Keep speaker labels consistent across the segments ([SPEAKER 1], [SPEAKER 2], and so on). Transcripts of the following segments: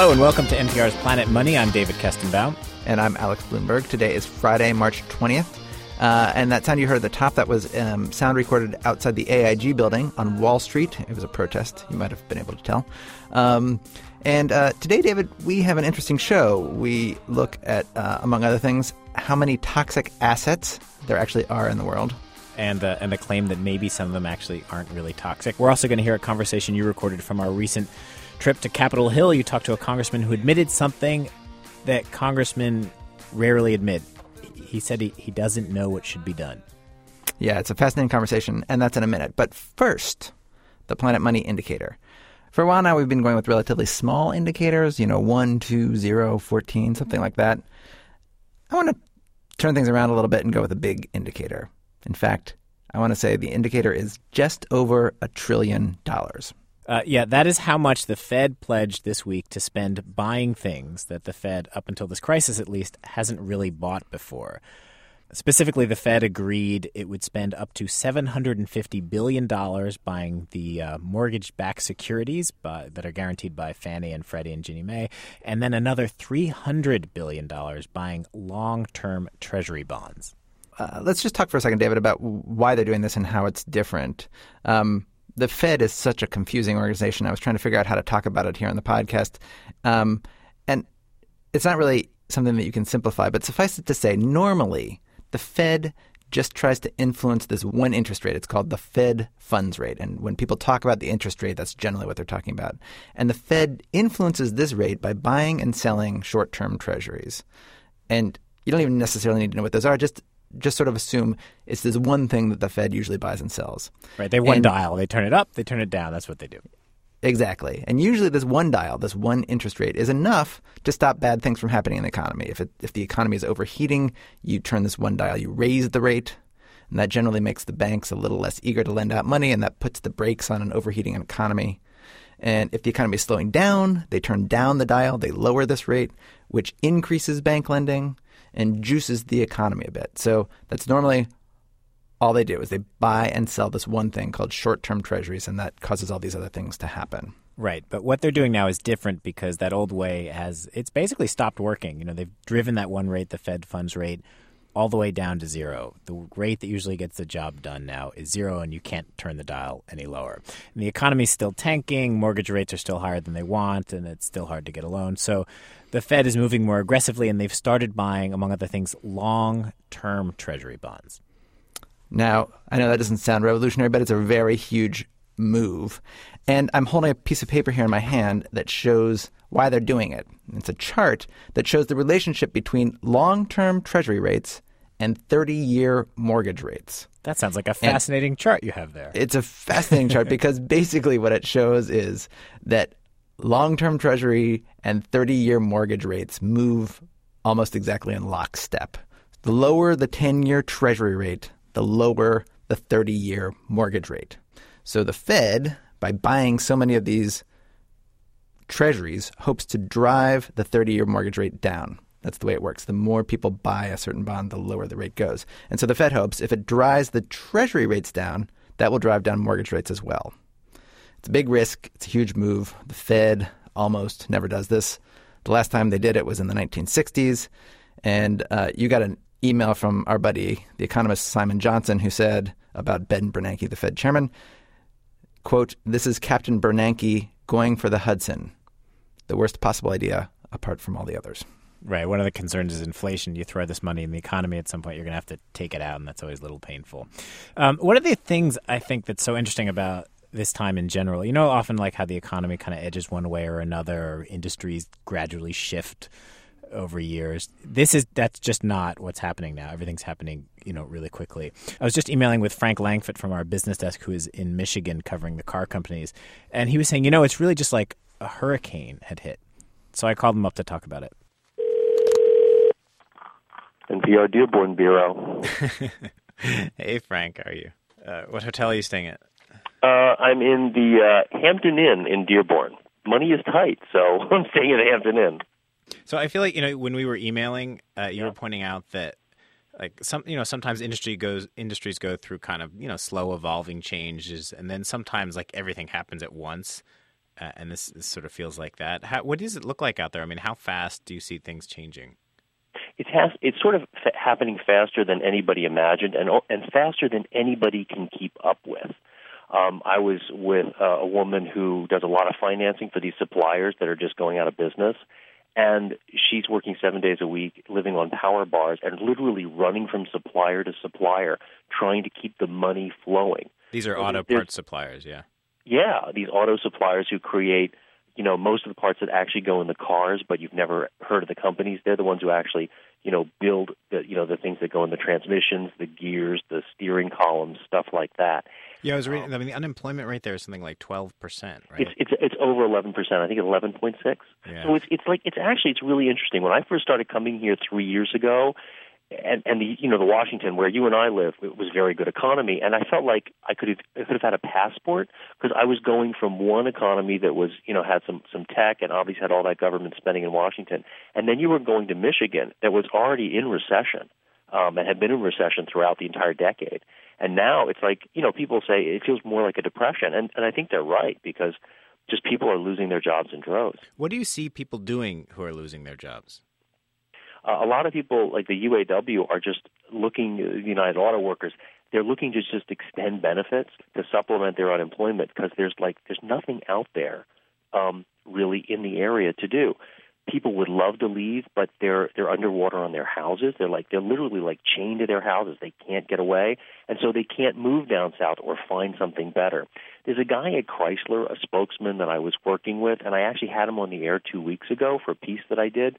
[SPEAKER 1] Hello and welcome to NPR's Planet Money. I'm David Kestenbaum.
[SPEAKER 2] And I'm Alex Blumberg. Today is Friday, March 20th. Uh, and that sound you heard at the top, that was um, sound recorded outside the AIG building on Wall Street. It was a protest, you might have been able to tell. Um, and uh, today, David, we have an interesting show. We look at, uh, among other things, how many toxic assets there actually are in the world.
[SPEAKER 1] And, and the claim that maybe some of them actually aren't really toxic. We're also going to hear a conversation you recorded from our recent trip to Capitol Hill, you talked to a congressman who admitted something that congressmen rarely admit. He said he, he doesn't know what should be done.
[SPEAKER 2] Yeah, it's a fascinating conversation, and that's in a minute. But first, the Planet Money indicator. For a while now, we've been going with relatively small indicators, you know, 1, 2, 0, 14, something like that. I want to turn things around a little bit and go with a big indicator. In fact, I want to say the indicator is just over a trillion dollars.
[SPEAKER 1] Uh, yeah, that is how much the Fed pledged this week to spend buying things that the Fed, up until this crisis at least, hasn't really bought before. Specifically, the Fed agreed it would spend up to $750 billion buying the uh, mortgage backed securities by, that are guaranteed by Fannie and Freddie and Ginnie Mae, and then another $300 billion buying long term Treasury bonds.
[SPEAKER 2] Uh, let's just talk for a second, David, about why they're doing this and how it's different. Um, the Fed is such a confusing organization. I was trying to figure out how to talk about it here on the podcast. Um, and it's not really something that you can simplify, but suffice it to say, normally the Fed just tries to influence this one interest rate. It's called the Fed funds rate. And when people talk about the interest rate, that's generally what they're talking about. And the Fed influences this rate by buying and selling short term treasuries. And you don't even necessarily need to know what those are. Just just sort of assume it's this one thing that the Fed usually buys and sells.
[SPEAKER 1] Right. They one and, dial. They turn it up, they turn it down. That's what they do.
[SPEAKER 2] Exactly. And usually this one dial, this one interest rate is enough to stop bad things from happening in the economy. If it, if the economy is overheating, you turn this one dial, you raise the rate, and that generally makes the banks a little less eager to lend out money and that puts the brakes on an overheating economy. And if the economy is slowing down, they turn down the dial, they lower this rate, which increases bank lending and juices the economy a bit. So that's normally all they do is they buy and sell this one thing called short-term treasuries and that causes all these other things to happen.
[SPEAKER 1] Right, but what they're doing now is different because that old way has it's basically stopped working. You know, they've driven that one rate, the Fed funds rate, all the way down to zero. The rate that usually gets the job done now is zero, and you can't turn the dial any lower. And the economy's still tanking, mortgage rates are still higher than they want, and it's still hard to get a loan. So the Fed is moving more aggressively, and they've started buying, among other things, long term Treasury bonds.
[SPEAKER 2] Now, I know that doesn't sound revolutionary, but it's a very huge move. And I'm holding a piece of paper here in my hand that shows why they're doing it. It's a chart that shows the relationship between long term Treasury rates and 30 year mortgage rates.
[SPEAKER 1] That sounds like a fascinating and chart you have there.
[SPEAKER 2] It's a fascinating chart because basically what it shows is that long term Treasury and 30 year mortgage rates move almost exactly in lockstep. The lower the 10 year Treasury rate, the lower the 30 year mortgage rate. So the Fed, by buying so many of these treasuries, hopes to drive the 30 year mortgage rate down. That's the way it works. The more people buy a certain bond, the lower the rate goes. And so the Fed hopes if it drives the treasury rates down, that will drive down mortgage rates as well. It's a big risk. It's a huge move. The Fed almost never does this. The last time they did it was in the 1960s. And uh, you got an email from our buddy, the economist Simon Johnson, who said about Ben Bernanke, the Fed chairman, quote, this is Captain Bernanke going for the Hudson. The worst possible idea apart from all the others.
[SPEAKER 1] Right. One of the concerns is inflation. You throw this money in the economy at some point, you're going to have to take it out, and that's always a little painful. Um, one of the things I think that's so interesting about this time in general, you know, often like how the economy kind of edges one way or another, or industries gradually shift over years. This is that's just not what's happening now. Everything's happening, you know, really quickly. I was just emailing with Frank Langfitt from our business desk, who is in Michigan covering the car companies, and he was saying, you know, it's really just like a hurricane had hit. So I called him up to talk about it.
[SPEAKER 3] NPR Dearborn Bureau.
[SPEAKER 1] hey, Frank, how are you? Uh, what hotel are you staying at?
[SPEAKER 3] Uh, I'm in the uh, Hampton Inn in Dearborn. Money is tight, so I'm staying at the Hampton Inn.
[SPEAKER 1] So I feel like you know when we were emailing, uh, you yeah. were pointing out that like some you know sometimes industry goes industries go through kind of you know slow evolving changes, and then sometimes like everything happens at once. uh, and this, this, sort of feels like that. How, what does it look like out there? I mean, how fast do you see things changing?
[SPEAKER 3] It has. It's sort of f- happening faster than anybody imagined, and and faster than anybody can keep up with. Um, I was with uh, a woman who does a lot of financing for these suppliers that are just going out of business, and she's working seven days a week, living on power bars, and literally running from supplier to supplier, trying to keep the money flowing.
[SPEAKER 1] These are so auto parts suppliers, yeah.
[SPEAKER 3] Yeah, these auto suppliers who create, you know, most of the parts that actually go in the cars, but you've never heard of the companies. They're the ones who actually, you know, build the, you know, the things that go in the transmissions, the gears, the steering columns, stuff like that.
[SPEAKER 1] Yeah, I was reading. Um, I mean, the unemployment rate there is something like twelve percent, right?
[SPEAKER 3] It's it's it's over eleven percent. I think eleven point six. So it's it's like it's actually it's really interesting. When I first started coming here three years ago, and and the you know the Washington where you and I live, it was very good economy, and I felt like I could have I could have had a passport because I was going from one economy that was you know had some some tech and obviously had all that government spending in Washington, and then you were going to Michigan that was already in recession um, and had been in recession throughout the entire decade. And now it's like, you know, people say it feels more like a depression. And, and I think they're right because just people are losing their jobs in droves.
[SPEAKER 1] What do you see people doing who are losing their jobs?
[SPEAKER 3] Uh, a lot of people, like the UAW, are just looking, the United Auto Workers, they're looking to just extend benefits to supplement their unemployment because there's like, there's nothing out there um, really in the area to do people would love to leave, but they're they're underwater on their houses. They're like they're literally like chained to their houses. They can't get away, and so they can't move down south or find something better. There's a guy at Chrysler, a spokesman that I was working with, and I actually had him on the air two weeks ago for a piece that I did.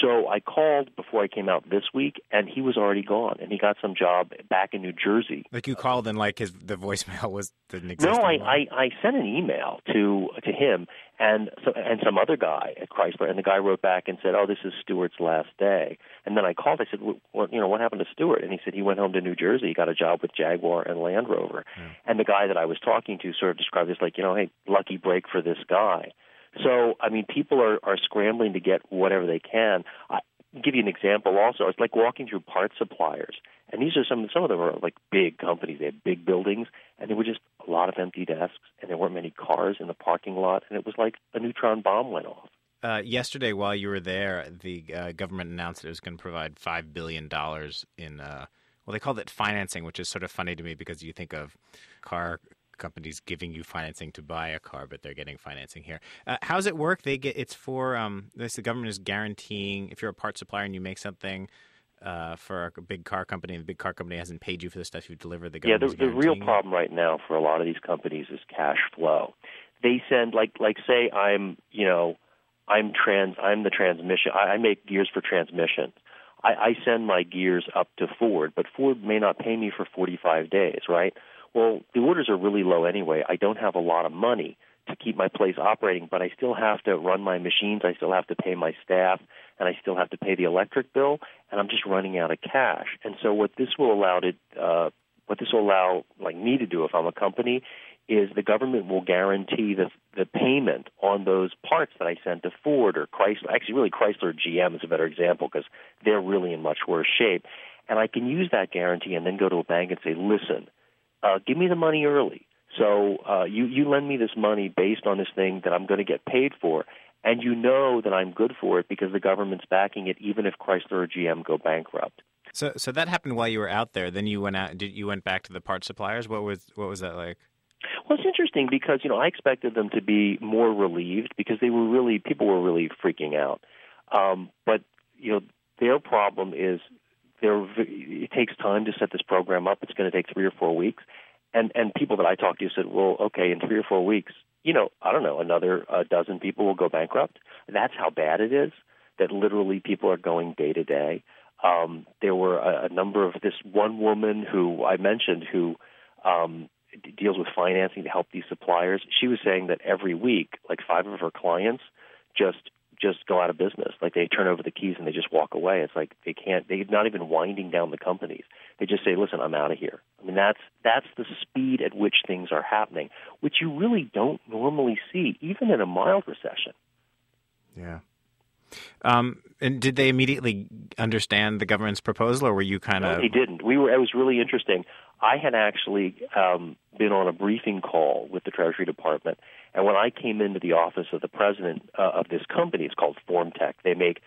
[SPEAKER 3] So I called before I came out this week, and he was already gone, and he got some job back in New Jersey.
[SPEAKER 1] Like you called, and like his the voicemail was didn't exist.
[SPEAKER 3] No, I, I I sent an email to to him and so, and some other guy at Chrysler, and the guy wrote back and said, "Oh, this is Stewart's last day." And then I called. I said, "Well, you know, what happened to Stewart?" And he said he went home to New Jersey. He got a job with Jaguar and Land Rover. Yeah. And the guy that I was talking to sort of described this like, you know, hey, lucky break for this guy. So, I mean, people are, are scrambling to get whatever they can. I give you an example also. It's like walking through parts suppliers. And these are some, some of them are like big companies. They have big buildings, and there were just a lot of empty desks, and there weren't many cars in the parking lot, and it was like a neutron bomb went off.
[SPEAKER 1] Uh, yesterday, while you were there, the uh, government announced it was going to provide $5 billion in, uh, well, they called it financing, which is sort of funny to me because you think of car companies giving you financing to buy a car, but they're getting financing here. Uh, how does it work? They get it's for um, this. The government is guaranteeing if you're a part supplier and you make something. Uh, for a big car company, and the big car company hasn't paid you for the stuff you delivered. The
[SPEAKER 3] yeah, the, the real problem right now for a lot of these companies is cash flow. They send like like say I'm you know I'm trans I'm the transmission I, I make gears for transmission. I, I send my gears up to Ford, but Ford may not pay me for 45 days, right? Well, the orders are really low anyway. I don't have a lot of money to keep my place operating, but I still have to run my machines. I still have to pay my staff, and I still have to pay the electric bill, and I'm just running out of cash. And so, what this will allow to uh, what this will allow like me to do if I'm a company is the government will guarantee the the payment on those parts that I sent to Ford or Chrysler. Actually, really Chrysler or GM is a better example because they're really in much worse shape. And I can use that guarantee and then go to a bank and say, listen, uh, give me the money early. So uh, you you lend me this money based on this thing that I'm going to get paid for, and you know that I'm good for it because the government's backing it, even if Chrysler or GM go bankrupt.
[SPEAKER 1] So so that happened while you were out there. Then you went out. Did you went back to the part suppliers? What was what was that like?
[SPEAKER 3] Well, it's interesting because you know I expected them to be more relieved because they were really people were really freaking out. Um, but you know their problem is there it takes time to set this program up. It's going to take three or four weeks, and and people that I talked to said, well, okay, in three or four weeks, you know, I don't know, another uh, dozen people will go bankrupt. That's how bad it is. That literally people are going day to day. Um, there were a, a number of this one woman who I mentioned who um, d- deals with financing to help these suppliers. She was saying that every week, like five of her clients just just go out of business. Like they turn over the keys and they just walk away. It's like they can't. They're not even winding down the companies. They just say, "Listen, I'm out of here." I mean, that's that's the speed at which things are happening, which you really don't normally see, even in a mild recession.
[SPEAKER 1] Yeah. Um, and did they immediately understand the government's proposal, or were you kind
[SPEAKER 3] of? No, they didn't. We were. It was really interesting. I had actually um, been on a briefing call with the Treasury Department, and when I came into the office of the president uh, of this company, it's called Formtech. They make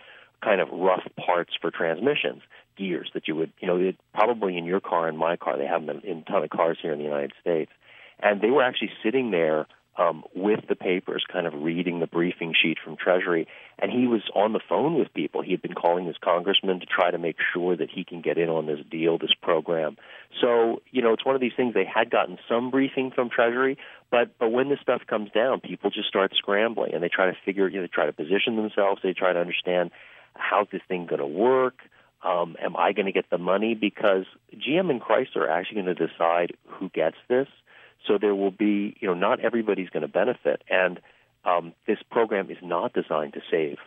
[SPEAKER 3] kind of rough parts for transmissions, gears that you would, you know, probably in your car and my car. They have them in a ton of cars here in the United States, and they were actually sitting there um, with the papers, kind of reading the briefing sheet from Treasury. And he was on the phone with people. He had been calling his congressman to try to make sure that he can get in on this deal, this program. So, you know, it's one of these things. They had gotten some briefing from Treasury, but but when this stuff comes down, people just start scrambling and they try to figure, you know, they try to position themselves. They try to understand how's this thing going to work. Um, am I going to get the money? Because GM and Chrysler are actually going to decide who gets this. So there will be, you know, not everybody's going to benefit. And um, this program is not designed to save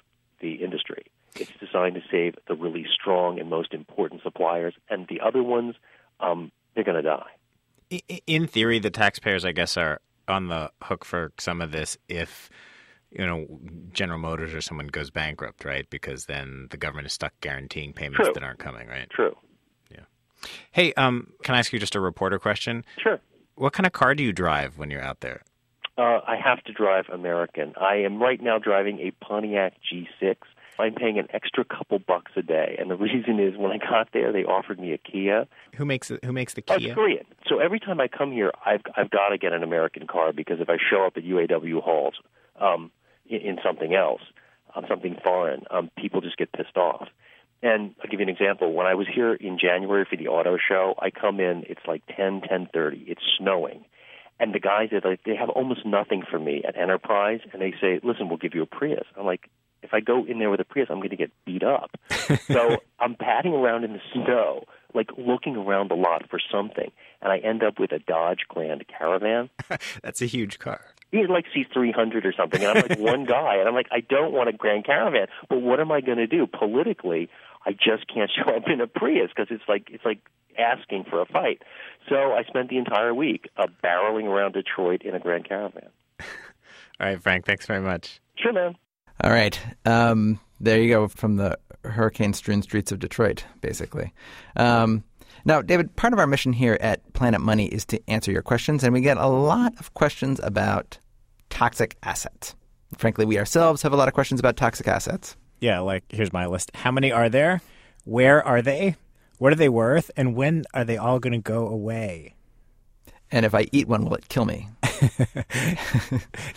[SPEAKER 3] the industry. It's designed to save the really strong and most important suppliers, and the other ones, um, they're going to die.
[SPEAKER 1] In theory, the taxpayers, I guess, are on the hook for some of this if you know General Motors or someone goes bankrupt, right? Because then the government is stuck guaranteeing payments
[SPEAKER 3] True.
[SPEAKER 1] that aren't coming, right?
[SPEAKER 3] True.
[SPEAKER 1] Yeah. Hey, um, can I ask you just a reporter question?
[SPEAKER 3] Sure.
[SPEAKER 1] What kind of car do you drive when you're out there?
[SPEAKER 3] Uh, I have to drive American. I am right now driving a Pontiac G6. I'm paying an extra couple bucks a day, and the reason is when I got there, they offered me a Kia.
[SPEAKER 1] Who makes it, who makes the
[SPEAKER 3] Oh,
[SPEAKER 1] Kia?
[SPEAKER 3] it's Korean. So every time I come here, I've I've got to get an American car because if I show up at UAW halls um, in, in something else, um, something foreign, um, people just get pissed off. And I'll give you an example. When I was here in January for the auto show, I come in. It's like ten, ten thirty. It's snowing, and the guys that like they have almost nothing for me at Enterprise, and they say, "Listen, we'll give you a Prius." I'm like, if I go in there with a Prius, I'm going to get beat up. so I'm padding around in the snow, like looking around the lot for something, and I end up with a Dodge Grand Caravan.
[SPEAKER 1] That's a huge car.
[SPEAKER 3] It like C300 or something, and I'm like one guy, and I'm like, I don't want a Grand Caravan, but what am I going to do politically? I just can't show up in a Prius because it's like it's like asking for a fight. So I spent the entire week uh, barreling around Detroit in a Grand Caravan.
[SPEAKER 1] All right, Frank. Thanks very much.
[SPEAKER 3] Sure, man.
[SPEAKER 2] All right. Um, there you go from the hurricane strewn streets of Detroit, basically. Um, now, David, part of our mission here at Planet Money is to answer your questions, and we get a lot of questions about toxic assets. Frankly, we ourselves have a lot of questions about toxic assets.
[SPEAKER 1] Yeah, like here's my list. How many are there? Where are they? What are they worth? And when are they all going to go away?
[SPEAKER 2] And if I eat one, will it kill me?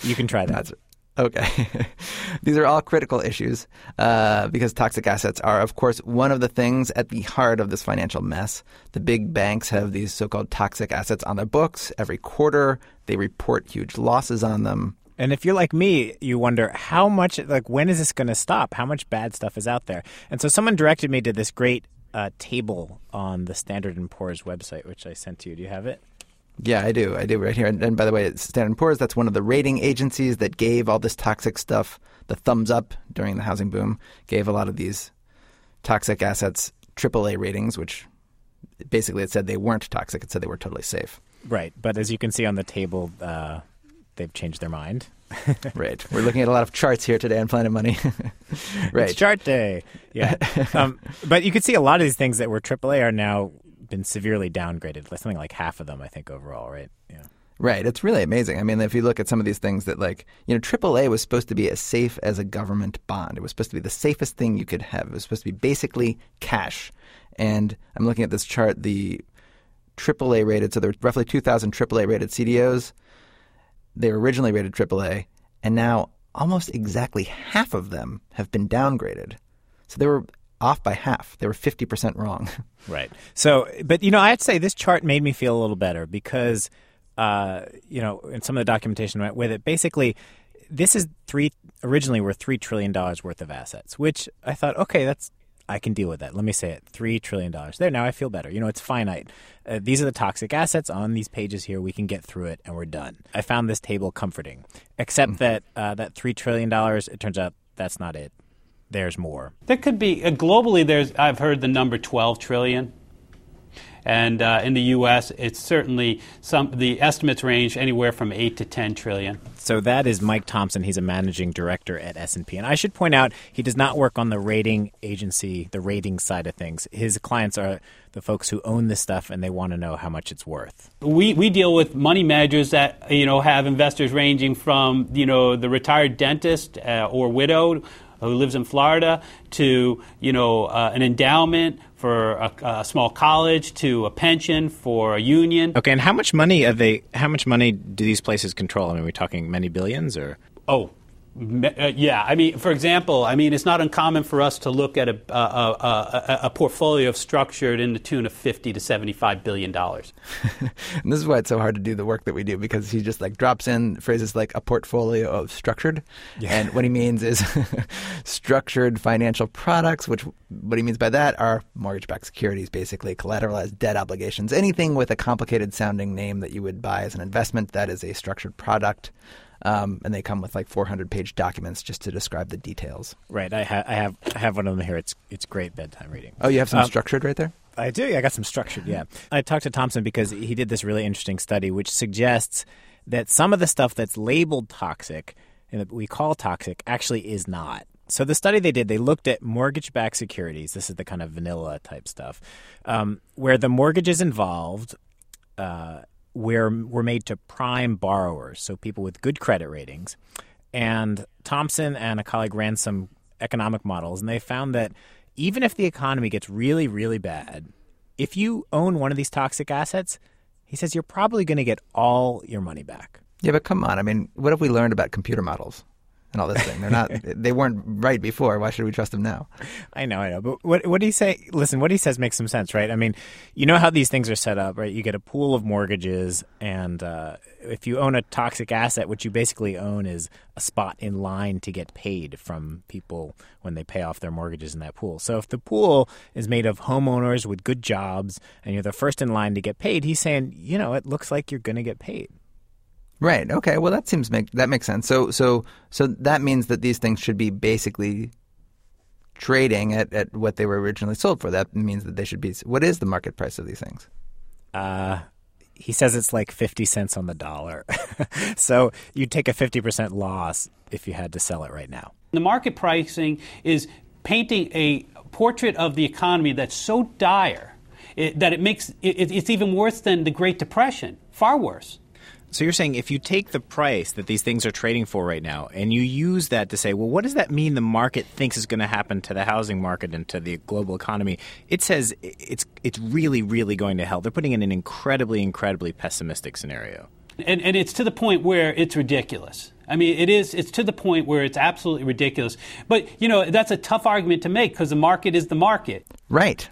[SPEAKER 1] You can try that.
[SPEAKER 2] Okay. These are all critical issues uh, because toxic assets are, of course, one of the things at the heart of this financial mess. The big banks have these so called toxic assets on their books. Every quarter, they report huge losses on them.
[SPEAKER 1] And if you're like me, you wonder how much, like, when is this going to stop? How much bad stuff is out there? And so someone directed me to this great uh, table on the Standard and Poor's website, which I sent to you. Do you have it?
[SPEAKER 2] Yeah, I do. I do right here. And, and by the way, Standard & Poor's, that's one of the rating agencies that gave all this toxic stuff the thumbs up during the housing boom, gave a lot of these toxic assets AAA ratings, which basically it said they weren't toxic. It said they were totally safe.
[SPEAKER 1] Right. But as you can see on the table, uh, they've changed their mind.
[SPEAKER 2] right. We're looking at a lot of charts here today on Planet Money. right.
[SPEAKER 1] It's chart day. Yeah. um, but you can see a lot of these things that were AAA are now been severely downgraded. Something like half of them, I think, overall, right? Yeah.
[SPEAKER 2] Right. It's really amazing. I mean, if you look at some of these things that, like, you know, AAA was supposed to be as safe as a government bond. It was supposed to be the safest thing you could have. It was supposed to be basically cash. And I'm looking at this chart, the AAA rated, so there were roughly 2,000 AAA rated CDOs. They were originally rated AAA, and now almost exactly half of them have been downgraded. So they were off by half. They were 50% wrong.
[SPEAKER 1] Right. So, but you know, I have to say this chart made me feel a little better because, uh, you know, in some of the documentation went with it, basically, this is three originally were three trillion dollars worth of assets, which I thought, okay, that's I can deal with that. Let me say it, three trillion dollars. There, now I feel better. You know, it's finite. Uh, these are the toxic assets on these pages here. We can get through it, and we're done. I found this table comforting, except that uh, that three trillion dollars. It turns out that's not it. There's more.
[SPEAKER 4] There could be uh, globally. There's I've heard the number 12 trillion, and uh, in the U.S., it's certainly some. The estimates range anywhere from eight to ten trillion.
[SPEAKER 1] So that is Mike Thompson. He's a managing director at S&P. And I should point out he does not work on the rating agency, the rating side of things. His clients are the folks who own this stuff and they want to know how much it's worth.
[SPEAKER 4] We, we deal with money managers that you know have investors ranging from you know the retired dentist uh, or widowed who lives in Florida to you know uh, an endowment for a, a, small college to a pension for a union.
[SPEAKER 1] Okay, and how much money are they? How much money do these places control? I mean, we're we talking many billions or?
[SPEAKER 4] Oh, Uh, yeah, I mean, for example, I mean, it's not uncommon for us to look at a, a, a, a portfolio of structured in the tune of fifty to seventy-five billion dollars.
[SPEAKER 2] and this is why it's so hard to do the work that we do because he just like drops in phrases like a portfolio of structured, yeah. and what he means is structured financial products. Which what he means by that are mortgage-backed securities, basically collateralized debt obligations, anything with a complicated sounding name that you would buy as an investment that is a structured product. Um, and they come with like 400 page documents just to describe the details.
[SPEAKER 1] Right. I, ha- I have I have one of them here. It's it's great bedtime reading.
[SPEAKER 2] Oh, you have some um, structured right there.
[SPEAKER 1] I do. I got some structured. Yeah. I talked to Thompson because he did this really interesting study, which suggests that some of the stuff that's labeled toxic and that we call toxic actually is not. So the study they did, they looked at mortgage-backed securities. This is the kind of vanilla type stuff, um, where the mortgage is involved. Uh, were were made to prime borrowers, so people with good credit ratings. And Thompson and a colleague ran some economic models, and they found that even if the economy gets really, really bad, if you own one of these toxic assets, he says you're probably going to get all your money back.
[SPEAKER 2] Yeah, but come on. I mean, what have we learned about computer models? And all this thing. They're not. they weren't right before. Why should we trust them now?
[SPEAKER 1] I know, I know. But what what do you say? Listen, what he says makes some sense, right? I mean, you know how these things are set up, right? You get a pool of mortgages, and uh, if you own a toxic asset, what you basically own is a spot in line to get paid from people when they pay off their mortgages in that pool. So if the pool is made of homeowners with good jobs, and you're the first in line to get paid, he's saying, you know, it looks like you're going to get paid.
[SPEAKER 2] Right. Okay. Well, that seems make that makes sense. So so so that means that these things should be basically trading at, at what they were originally sold for. That means that they should be. What is the market price of these things?
[SPEAKER 1] Uh, he says it's like fifty cents on the dollar. so you'd take a fifty percent loss if you had to sell it right now.
[SPEAKER 4] The market pricing is painting a portrait of the economy that's so dire it, that it makes it, it's even worse than the Great Depression. Far worse.
[SPEAKER 1] So you're saying if you take the price that these things are trading for right now and you use that to say, well, what does that mean the market thinks is going to happen to the housing market and to the global economy? It says it's it's really really going to hell. They're putting in an incredibly incredibly pessimistic scenario.
[SPEAKER 4] And, and it's to the point where it's ridiculous. I mean, it is. It's to the point where it's absolutely ridiculous. But you know, that's a tough argument to make because the market is the market.
[SPEAKER 2] Right.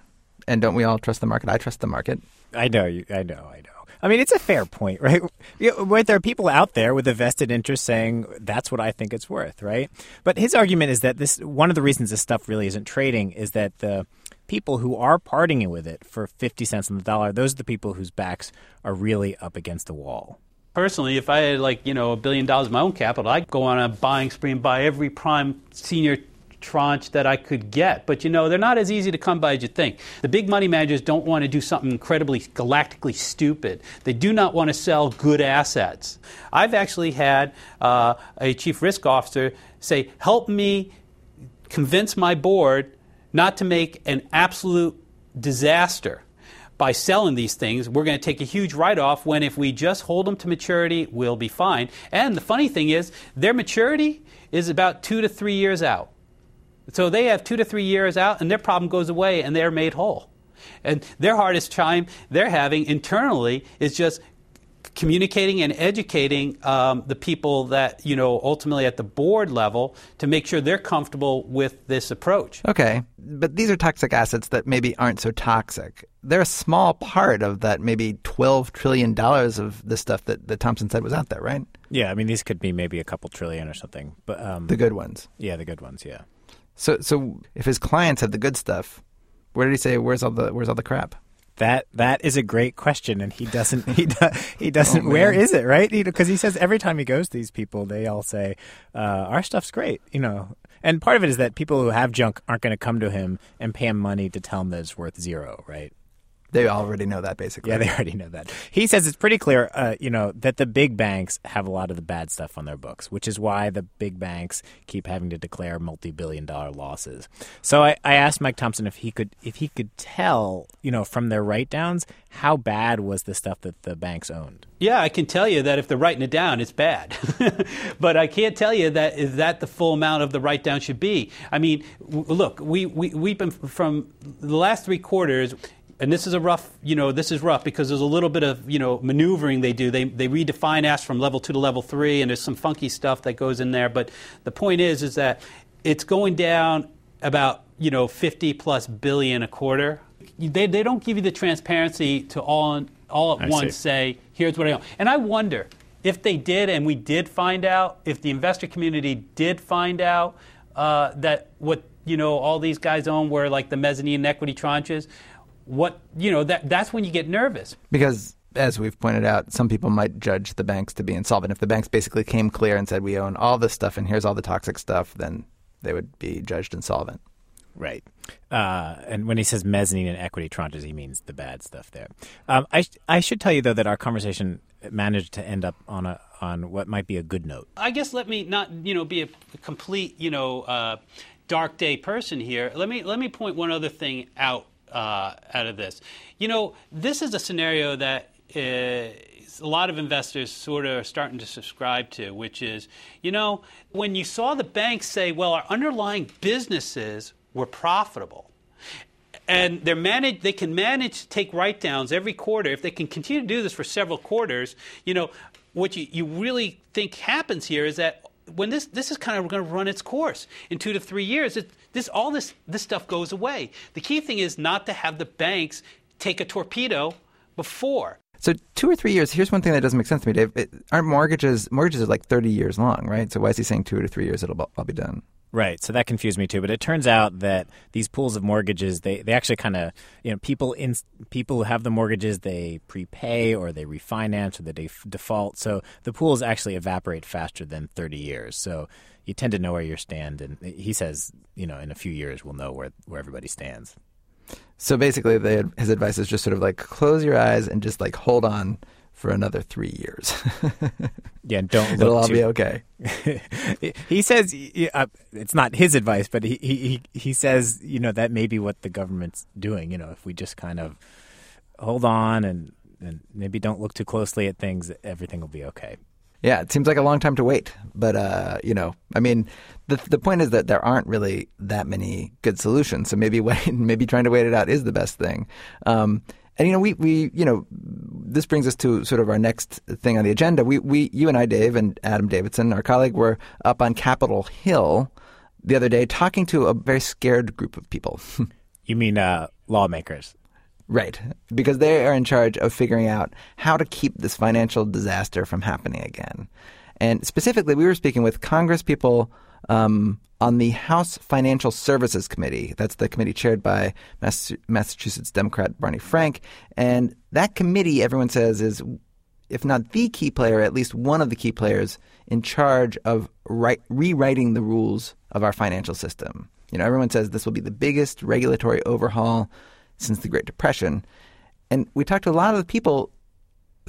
[SPEAKER 2] And don't we all trust the market? I trust the market.
[SPEAKER 1] I know. You, I know. I know. I mean, it's a fair point, right? Right, there are people out there with a vested interest saying that's what I think it's worth, right? But his argument is that this one of the reasons this stuff really isn't trading is that the people who are parting with it for 50 cents on the dollar, those are the people whose backs are really up against the wall
[SPEAKER 4] personally, if I had like you know a billion dollars of my own capital, I'd go on a buying spree and buy every prime senior tranche that I could get. But you know, they're not as easy to come by as you think. The big money managers don't want to do something incredibly galactically stupid. They do not want to sell good assets. I've actually had uh, a chief risk officer say, Help me convince my board not to make an absolute disaster by selling these things, we're going to take a huge write off when if we just hold them to maturity, we'll be fine. And the funny thing is, their maturity is about two to three years out. So they have two to three years out, and their problem goes away, and they're made whole. And their hardest time they're having internally is just communicating and educating um, the people that you know ultimately at the board level to make sure they're comfortable with this approach.
[SPEAKER 2] Okay, but these are toxic assets that maybe aren't so toxic. They're a small part of that maybe twelve trillion dollars of the stuff that, that Thompson said was out there, right?
[SPEAKER 1] Yeah, I mean these could be maybe a couple trillion or something, but um,
[SPEAKER 2] the good ones.
[SPEAKER 1] Yeah, the good ones. Yeah.
[SPEAKER 2] So so if his clients have the good stuff, where did he say where's all the where's all the crap?
[SPEAKER 1] That that is a great question, and he doesn't he do, he doesn't. oh, where is it? Right? Because he, he, says every time he goes to these people, they all say uh, our stuff's great. You know, and part of it is that people who have junk aren't going to come to him and pay him money to tell him that it's worth zero. Right?
[SPEAKER 2] They already know that, basically.
[SPEAKER 1] Yeah, they already know that. He says it's pretty clear, uh, you know, that the big banks have a lot of the bad stuff on their books, which is why the big banks keep having to declare multi-billion-dollar losses. So I, I asked Mike Thompson if he could if he could tell, you know, from their write-downs how bad was the stuff that the banks owned.
[SPEAKER 4] Yeah, I can tell you that if they're writing it down, it's bad. but I can't tell you that is that the full amount of the write down should be. I mean, w- look, we, we, we've been from the last three quarters, and this is a rough, you know, this is rough because there's a little bit of, you know, maneuvering they do. They, they redefine S from level two to level three, and there's some funky stuff that goes in there. But the point is, is that it's going down about, you know, 50 plus billion a quarter. They, they don't give you the transparency to all, all at
[SPEAKER 1] I
[SPEAKER 4] once
[SPEAKER 1] see.
[SPEAKER 4] say, here's what I own. And I wonder if they did and we did find out, if the investor community did find out uh, that what, you know, all these guys own were like the mezzanine equity tranches, what, you know, that, that's when you get nervous.
[SPEAKER 2] Because, as we've pointed out, some people might judge the banks to be insolvent. If the banks basically came clear and said, we own all this stuff and here's all the toxic stuff, then they would be judged insolvent.
[SPEAKER 1] Right. Uh, and when he says mezzanine and equity tranches, he means the bad stuff there. Um, I, sh- I should tell you, though, that our conversation managed to end up on a on what might be a good note.
[SPEAKER 4] I guess let me not, you know, be a complete, you know, uh, dark day person here. Let me let me point one other thing out uh, out of this. You know, this is a scenario that uh, a lot of investors sort of are starting to subscribe to, which is, you know, when you saw the banks say, well, our underlying businesses were profitable and they're managed they can manage to take write downs every quarter if they can continue to do this for several quarters you know what you, you really think happens here is that when this this is kind of going to run its course in two to three years it, this all this this stuff goes away the key thing is not to have the banks take a torpedo before
[SPEAKER 2] So two or three years. Here's one thing that doesn't make sense to me, Dave. It, aren't mortgages mortgages are like 30 years long, right? So why is he saying two to three years? It'll be done.
[SPEAKER 1] Right. So that confused me too. But it turns out that these pools of mortgages, they, they actually kind of, you know, people in people who have the mortgages, they prepay or they refinance or they def- default. So the pools actually evaporate faster than 30 years. So you tend to know where you stand. And he says, you know, in a few years, we'll know where, where everybody stands.
[SPEAKER 2] So basically, the, his advice is just sort of like close your eyes and just like hold on for another three years.
[SPEAKER 1] Yeah, don't
[SPEAKER 2] It'll all
[SPEAKER 1] too-
[SPEAKER 2] be okay.
[SPEAKER 1] he says uh, it's not his advice, but he, he he says you know that may be what the government's doing. You know, if we just kind of hold on and and maybe don't look too closely at things, everything will be okay.
[SPEAKER 2] Yeah, it seems like a long time to wait, but uh, you know, I mean, the the point is that there aren't really that many good solutions. So maybe wait, maybe trying to wait it out is the best thing. Um, and you know, we we you know, this brings us to sort of our next thing on the agenda. We we you and I, Dave, and Adam Davidson, our colleague, were up on Capitol Hill the other day talking to a very scared group of people.
[SPEAKER 1] You mean uh, lawmakers?
[SPEAKER 2] Right. Because they are in charge of figuring out how to keep this financial disaster from happening again. And specifically, we were speaking with Congress people um, on the House Financial Services Committee. That's the committee chaired by Massachusetts Democrat Barney Frank. And that committee, everyone says, is, if not the key player, at least one of the key players in charge of rewriting the rules of our financial system. You know, everyone says this will be the biggest regulatory overhaul since the Great Depression. And we talked to a lot of the people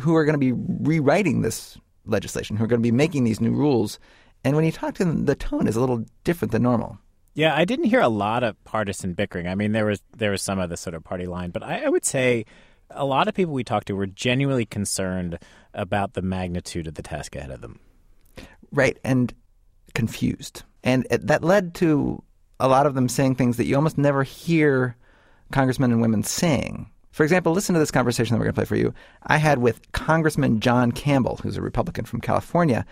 [SPEAKER 2] who are going to be rewriting this legislation, who are going to be making these new rules. And when you talk to them, the tone is a little different than normal.
[SPEAKER 1] Yeah, I didn't hear a lot of partisan bickering. I mean, there was there was some of the sort of party line, but I, I would say a lot of people we talked to were genuinely concerned about the magnitude of the task ahead of them.
[SPEAKER 2] Right. And confused. And that led to a lot of them saying things that you almost never hear congressmen and women saying. For example, listen to this conversation that we're going to play for you. I had with Congressman John Campbell, who's a Republican from California.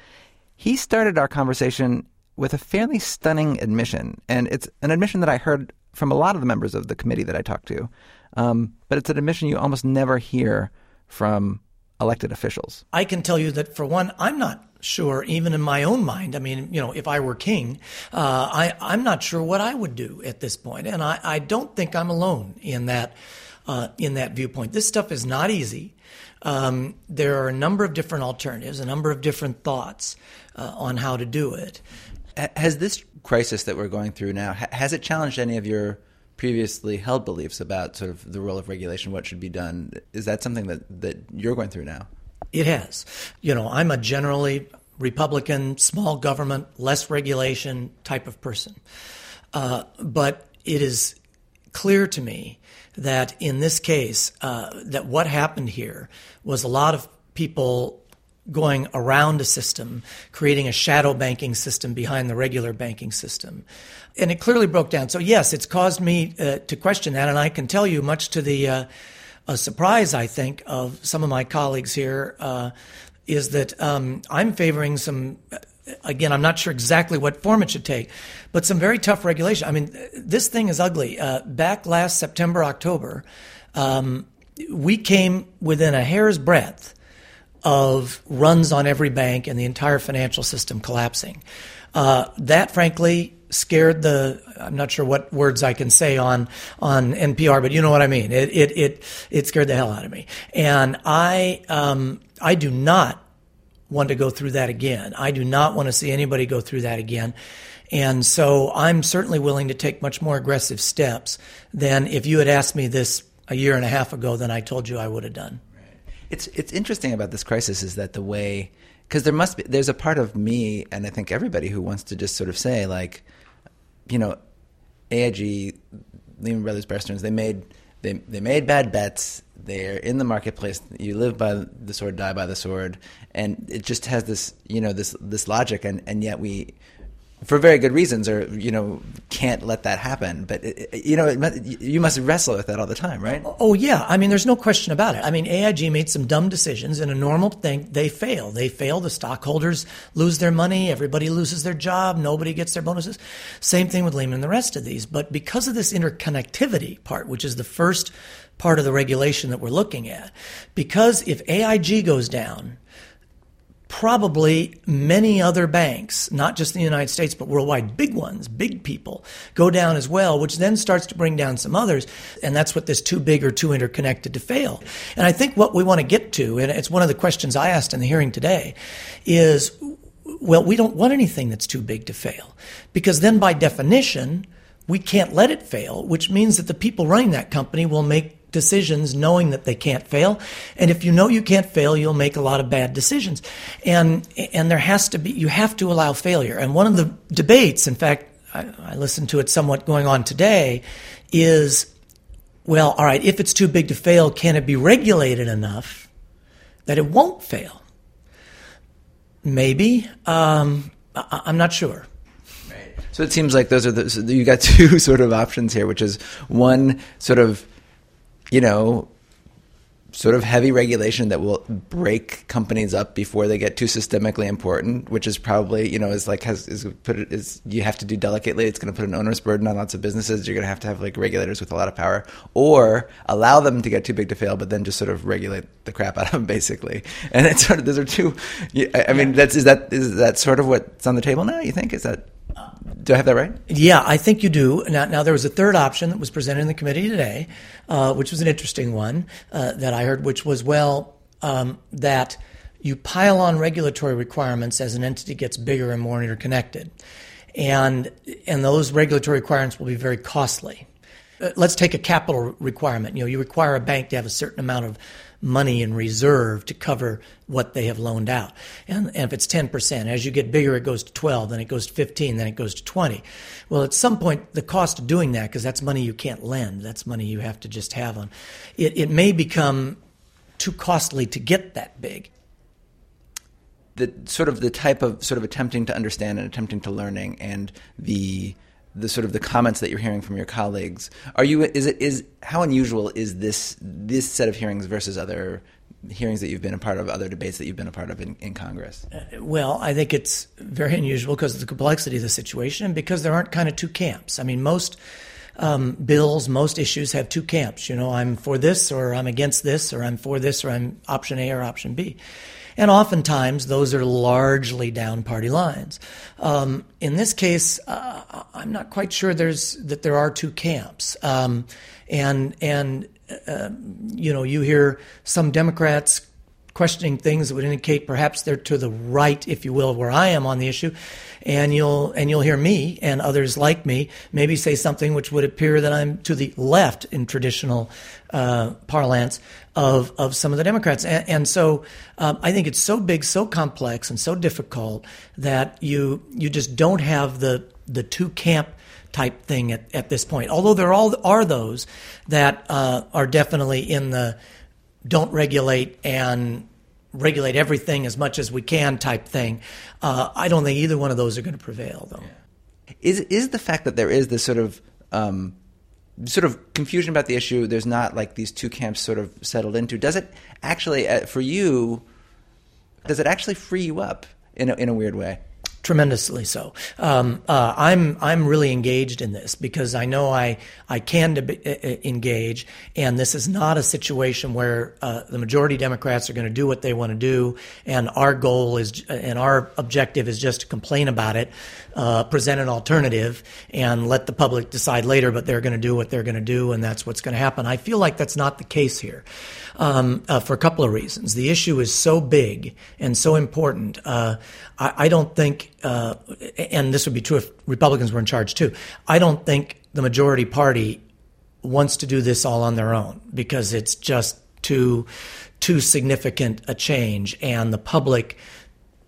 [SPEAKER 2] He started our conversation with a fairly stunning admission, and it's an admission that I heard from a lot of the members of the committee that I talked to. Um, but it's an admission you almost never hear from elected officials.
[SPEAKER 5] I can tell you that for one, I'm not sure, even in my own mind. I mean, you know, if I were king, uh, I, I'm not sure what I would do at this point, and I, I don't think I'm alone in that uh, in that viewpoint. This stuff is not easy. Um, there are a number of different alternatives, a number of different thoughts uh, on how to do it.
[SPEAKER 6] Has this crisis that we're going through now has it challenged any of your
[SPEAKER 2] previously held beliefs about sort of the role of regulation, what should be done. Is that something that, that you're going through now?
[SPEAKER 5] It has. You know, I'm a generally Republican, small government, less regulation type of person. Uh, but it is clear to me that in this case, uh, that what happened here was a lot of people going around a system, creating a shadow banking system behind the regular banking system. And it clearly broke down. So, yes, it's caused me uh, to question that. And I can tell you, much to the uh, surprise, I think, of some of my colleagues here, uh, is that um, I'm favoring some. Again, I'm not sure exactly what form it should take, but some very tough regulation. I mean, this thing is ugly. Uh, back last September, October, um, we came within a hair's breadth of runs on every bank and the entire financial system collapsing. Uh, that, frankly, scared the. I'm not sure what words I can say on on NPR, but you know what I mean. It it it, it scared the hell out of me, and I um, I do not want to go through that again. I do not want to see anybody go through that again. And so I'm certainly willing to take much more aggressive steps than if you had asked me this a year and a half ago than I told you I would have done.
[SPEAKER 2] It's it's interesting about this crisis is that the way because there must be there's a part of me and I think everybody who wants to just sort of say like, you know, AIG, Lehman Brothers, Bear Stearns, they made they they made bad bets. They're in the marketplace. You live by the sword, die by the sword, and it just has this you know this this logic, and and yet we for very good reasons, or you know, can't let that happen. But you know, you must wrestle with that all the time, right?
[SPEAKER 5] Oh yeah, I mean, there's no question about it. I mean, AIG made some dumb decisions, and a normal thing, they fail. They fail. The stockholders lose their money. Everybody loses their job. Nobody gets their bonuses. Same thing with Lehman and the rest of these. But because of this interconnectivity part, which is the first part of the regulation that we're looking at, because if AIG goes down probably many other banks, not just in the United States, but worldwide, big ones, big people, go down as well, which then starts to bring down some others. And that's what this too big or too interconnected to fail. And I think what we want to get to, and it's one of the questions I asked in the hearing today, is well, we don't want anything that's too big to fail. Because then by definition, we can't let it fail, which means that the people running that company will make decisions knowing that they can't fail. And if you know you can't fail, you'll make a lot of bad decisions. And, and there has to be, you have to allow failure. And one of the debates, in fact, I, I listened to it somewhat going on today, is well, all right, if it's too big to fail, can it be regulated enough that it won't fail? Maybe. Um, I, I'm not sure. Right.
[SPEAKER 2] So it seems like those are the so you got two sort of options here, which is one sort of you know, sort of heavy regulation that will break companies up before they get too systemically important, which is probably you know is like has is put it is you have to do delicately. It's going to put an onerous burden on lots of businesses. You're going to have to have like regulators with a lot of power, or allow them to get too big to fail, but then just sort of regulate the crap out of them basically. And it's sort of those are two. I mean, that's is that is that sort of what's on the table now? You think is that do I have that right?
[SPEAKER 5] Yeah, I think you do. Now, now there was a third option that was presented in the committee today, uh, which was an interesting one uh, that I heard, which was well um, that you pile on regulatory requirements as an entity gets bigger and more interconnected, and and those regulatory requirements will be very costly. Uh, let's take a capital requirement. You know, you require a bank to have a certain amount of money in reserve to cover what they have loaned out. And, and if it's 10%, as you get bigger, it goes to 12, then it goes to 15, then it goes to 20. Well, at some point, the cost of doing that, because that's money you can't lend, that's money you have to just have on, it, it may become too costly to get that big.
[SPEAKER 2] The sort of the type of sort of attempting to understand and attempting to learning and the the sort of the comments that you're hearing from your colleagues. Are you is it is how unusual is this this set of hearings versus other hearings that you've been a part of, other debates that you've been a part of in, in Congress?
[SPEAKER 5] Uh, well, I think it's very unusual because of the complexity of the situation and because there aren't kind of two camps. I mean, most um, bills, most issues have two camps. You know, I'm for this or I'm against this or I'm for this or I'm option A or option B. And oftentimes, those are largely down party lines. Um, in this case, uh, I'm not quite sure there's that there are two camps. Um, and and uh, you know, you hear some Democrats questioning things that would indicate perhaps they're to the right, if you will, where I am on the issue, and you'll and you'll hear me and others like me maybe say something which would appear that I'm to the left in traditional uh, parlance of of some of the Democrats, and, and so um, I think it's so big, so complex, and so difficult that you you just don't have the the two camp type thing at, at this point. Although there all are those that uh, are definitely in the don't regulate and regulate everything as much as we can type thing. Uh, I don't think either one of those are going to prevail, though.
[SPEAKER 2] Is is the fact that there is this sort of um, sort of confusion about the issue? There's not like these two camps sort of settled into. Does it actually, uh, for you, does it actually free you up in a, in a weird way?
[SPEAKER 5] tremendously so. Um, uh, I'm I'm really engaged in this because I know I I can deb- engage, and this is not a situation where uh, the majority Democrats are going to do what they want to do, and our goal is and our objective is just to complain about it, uh, present an alternative, and let the public decide later. But they're going to do what they're going to do, and that's what's going to happen. I feel like that's not the case here um, uh, for a couple of reasons. The issue is so big and so important. Uh, I, I, don't think, uh, and this would be true if Republicans were in charge too. I don't think the majority party wants to do this all on their own because it's just too too significant a change, and the public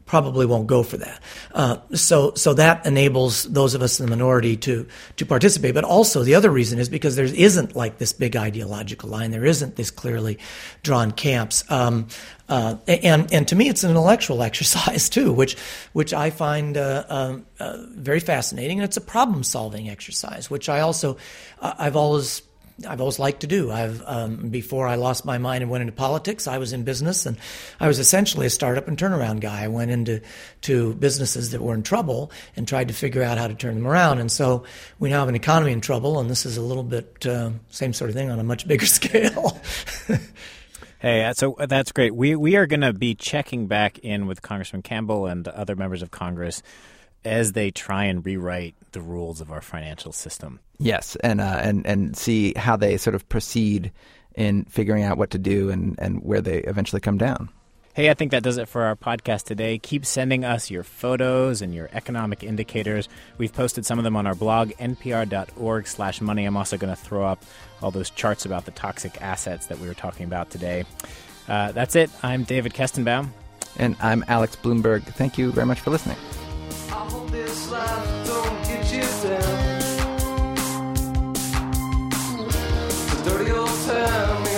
[SPEAKER 5] probably won't go for that. Uh, so so that enables those of us in the minority to to participate. But also the other reason is because there isn't like this big ideological line. There isn't this clearly drawn camps. Um, uh, and and to me, it's an intellectual exercise too, which which I find uh, um, uh, very fascinating, and it's a problem solving exercise, which I also I've always I've always liked to do. I've um, before I lost my mind and went into politics, I was in business, and I was essentially a startup and turnaround guy. I went into to businesses that were in trouble and tried to figure out how to turn them around. And so we now have an economy in trouble, and this is a little bit uh, same sort of thing on a much bigger scale.
[SPEAKER 1] Hey, uh, so uh, that's great. We we are going to be checking back in with Congressman Campbell and other members of Congress as they try and rewrite the rules of our financial system.
[SPEAKER 2] Yes, and uh, and and see how they sort of proceed in figuring out what to do and and where they eventually come down.
[SPEAKER 1] Hey, I think that does it for our podcast today. Keep sending us your photos and your economic indicators. We've posted some of them on our blog, npr.org slash money. I'm also going to throw up all those charts about the toxic assets that we were talking about today. Uh, that's it. I'm David Kestenbaum.
[SPEAKER 2] And I'm Alex Blumberg. Thank you very much for listening life don't get you down. The dirty old town.